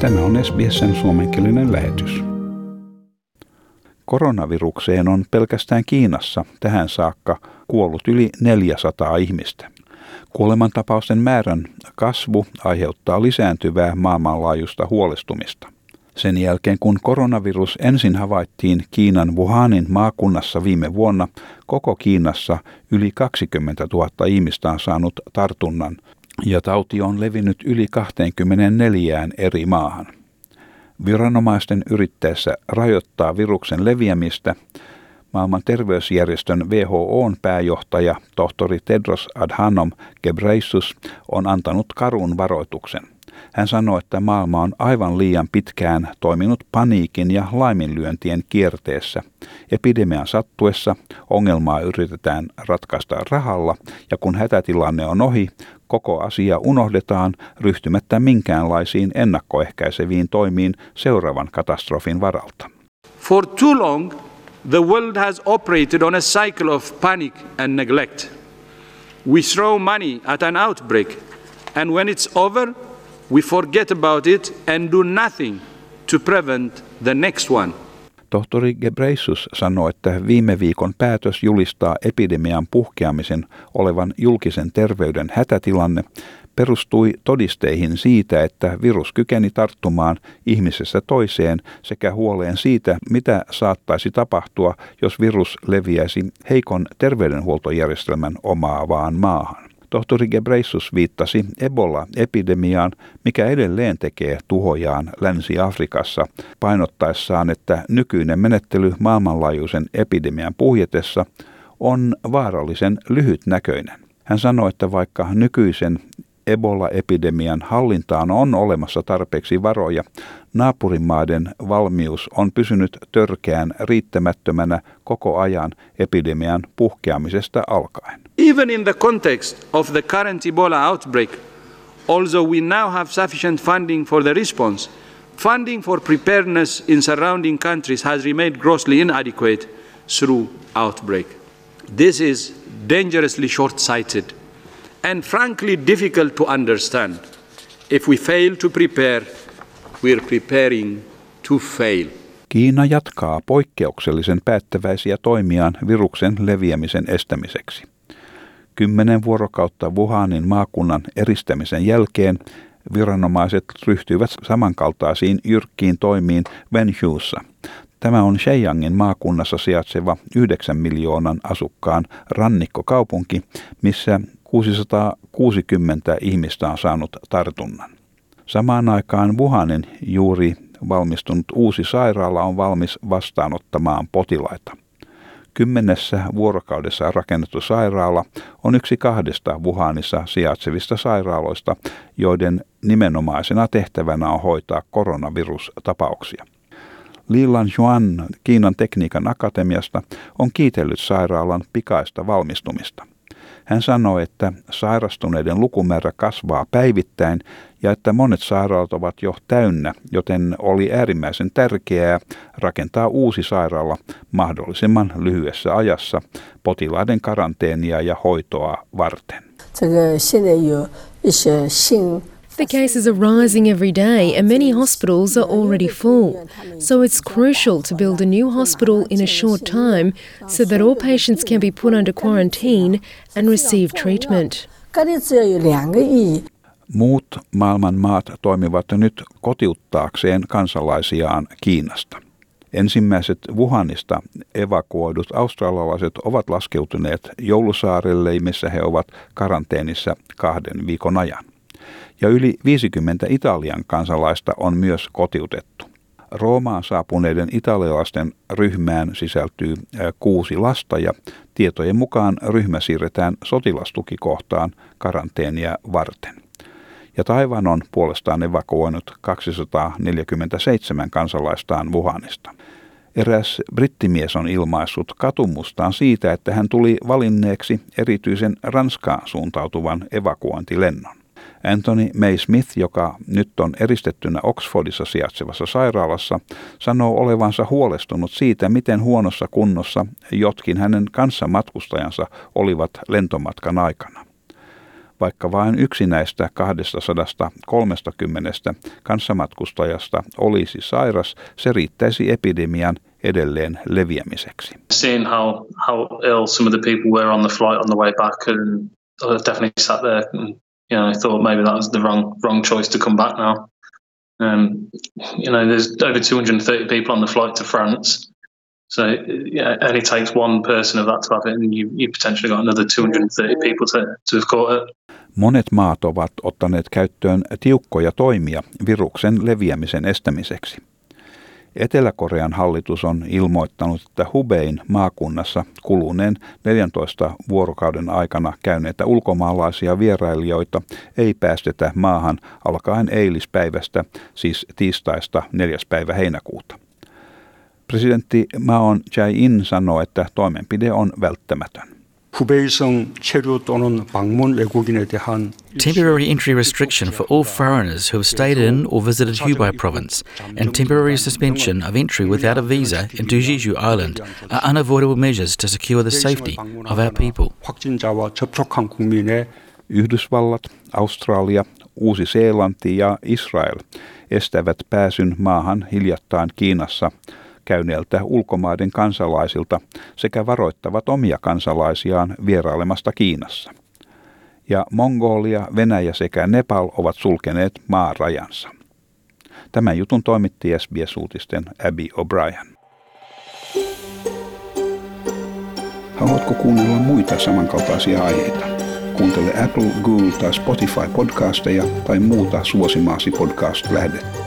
Tämä on SBSn suomenkielinen lähetys. Koronavirukseen on pelkästään Kiinassa tähän saakka kuollut yli 400 ihmistä. Kuolemantapausten määrän kasvu aiheuttaa lisääntyvää maailmanlaajuista huolestumista. Sen jälkeen kun koronavirus ensin havaittiin Kiinan Wuhanin maakunnassa viime vuonna, koko Kiinassa yli 20 000 ihmistä on saanut tartunnan ja tauti on levinnyt yli 24 eri maahan. Viranomaisten yrittäessä rajoittaa viruksen leviämistä maailman terveysjärjestön WHOn pääjohtaja tohtori Tedros Adhanom Ghebreyesus on antanut karun varoituksen. Hän sanoi, että maailma on aivan liian pitkään toiminut paniikin ja laiminlyöntien kierteessä. Epidemian sattuessa ongelmaa yritetään ratkaista rahalla ja kun hätätilanne on ohi, koko asia unohdetaan ryhtymättä minkäänlaisiin ennakkoehkäiseviin toimiin seuraavan katastrofin varalta. For too long, the world has operated on a cycle of panic and neglect. We throw money at an outbreak, and when it's over, we forget about it and do nothing to prevent the next one. Tohtori Gebreisus sanoi, että viime viikon päätös julistaa epidemian puhkeamisen olevan julkisen terveyden hätätilanne perustui todisteihin siitä, että virus kykeni tarttumaan ihmisestä toiseen sekä huoleen siitä, mitä saattaisi tapahtua, jos virus leviäisi heikon terveydenhuoltojärjestelmän omaavaan maahan. Tohtori Gebreisus viittasi Ebola-epidemiaan, mikä edelleen tekee tuhojaan Länsi-Afrikassa, painottaessaan, että nykyinen menettely maailmanlaajuisen epidemian puhjetessa on vaarallisen lyhytnäköinen. Hän sanoi, että vaikka nykyisen Ebola-epidemian hallintaan on olemassa tarpeeksi varoja, naapurimaiden valmius on pysynyt törkeän riittämättömänä koko ajan epidemian puhkeamisesta alkaen. Even in the context of the current Ebola outbreak, although we now have sufficient funding for the response, funding for preparedness in surrounding countries has remained grossly inadequate through outbreak. This is dangerously short-sighted and frankly difficult to understand. If we fail to prepare, we're preparing to fail. Kiina jatkaa poikkeuksellisen päättäväisiä toimiaan viruksen leviämisen estämiseksi. Kymmenen vuorokautta Wuhanin maakunnan eristämisen jälkeen viranomaiset ryhtyivät samankaltaisiin jyrkkiin toimiin Wenhuussa. Tämä on Shenyangin maakunnassa sijaitseva 9 miljoonan asukkaan rannikkokaupunki, missä 660 ihmistä on saanut tartunnan. Samaan aikaan Wuhanin juuri valmistunut uusi sairaala on valmis vastaanottamaan potilaita. Kymmenessä vuorokaudessa rakennettu sairaala on yksi kahdesta Wuhanissa sijaitsevista sairaaloista, joiden nimenomaisena tehtävänä on hoitaa koronavirustapauksia. Li Lanjuan Kiinan tekniikan akatemiasta on kiitellyt sairaalan pikaista valmistumista. Hän sanoi, että sairastuneiden lukumäärä kasvaa päivittäin ja että monet sairaalat ovat jo täynnä, joten oli äärimmäisen tärkeää rakentaa uusi sairaala mahdollisimman lyhyessä ajassa potilaiden karanteenia ja hoitoa varten. 这个现在有一些新 the cases are rising every day, and many hospitals are already full. So it's crucial to build a new hospital in a short time so that all patients can be put under quarantine and receive treatment. Muut maailman maat toimivat nyt kotiuttaakseen kansalaisiaan Kiinasta. Ensimmäiset Wuhanista evakuoidut australialaiset ovat laskeutuneet Joulusaarelle, missä he ovat karanteenissa kahden viikon ajan ja yli 50 Italian kansalaista on myös kotiutettu. Roomaan saapuneiden italialaisten ryhmään sisältyy kuusi lasta ja tietojen mukaan ryhmä siirretään sotilastukikohtaan karanteenia varten. Ja Taivan on puolestaan evakuoinut 247 kansalaistaan Wuhanista. Eräs brittimies on ilmaissut katumustaan siitä, että hän tuli valinneeksi erityisen Ranskaan suuntautuvan evakuointilennon. Anthony May Smith, joka nyt on eristettynä Oxfordissa sijaitsevassa sairaalassa, sanoo olevansa huolestunut siitä, miten huonossa kunnossa jotkin hänen kanssamatkustajansa olivat lentomatkan aikana. Vaikka vain yksi näistä 230 kanssamatkustajasta olisi sairas, se riittäisi epidemian edelleen leviämiseksi. Seeing how, how ill some of the people were on the flight on the way back and I definitely sat there and you know, I thought maybe that was the wrong wrong choice to come back now. Um, you know, there's over 230 people on the flight to France. So yeah, it only takes one person of that to have it, and you, you potentially got another 230 people to, to have caught it. Monet maat ovat ottaneet käyttöön tiukkoja toimia viruksen leviämisen estämiseksi. Etelä-Korean hallitus on ilmoittanut, että Hubein maakunnassa kuluneen 14 vuorokauden aikana käyneitä ulkomaalaisia vierailijoita ei päästetä maahan alkaen eilispäivästä, siis tiistaista 4. päivä heinäkuuta. Presidentti Maon Jae-in sanoo, että toimenpide on välttämätön. Temporary entry restriction for all foreigners who have stayed in or visited Hubei province and temporary suspension of entry without a visa into Jeju Island are unavoidable measures to secure the safety of our people. Yhdysvallat, Australia, Uusi-Seelanti ja Israel estävät pääsyn maahan hiljattain Kiinassa – käyneiltä ulkomaiden kansalaisilta sekä varoittavat omia kansalaisiaan vierailemasta Kiinassa. Ja Mongolia, Venäjä sekä Nepal ovat sulkeneet maarajansa. Tämän jutun toimitti SBS-uutisten Abby O'Brien. Haluatko kuunnella muita samankaltaisia aiheita? Kuuntele Apple, Google tai Spotify podcasteja tai muuta suosimaasi podcast-lähdettä.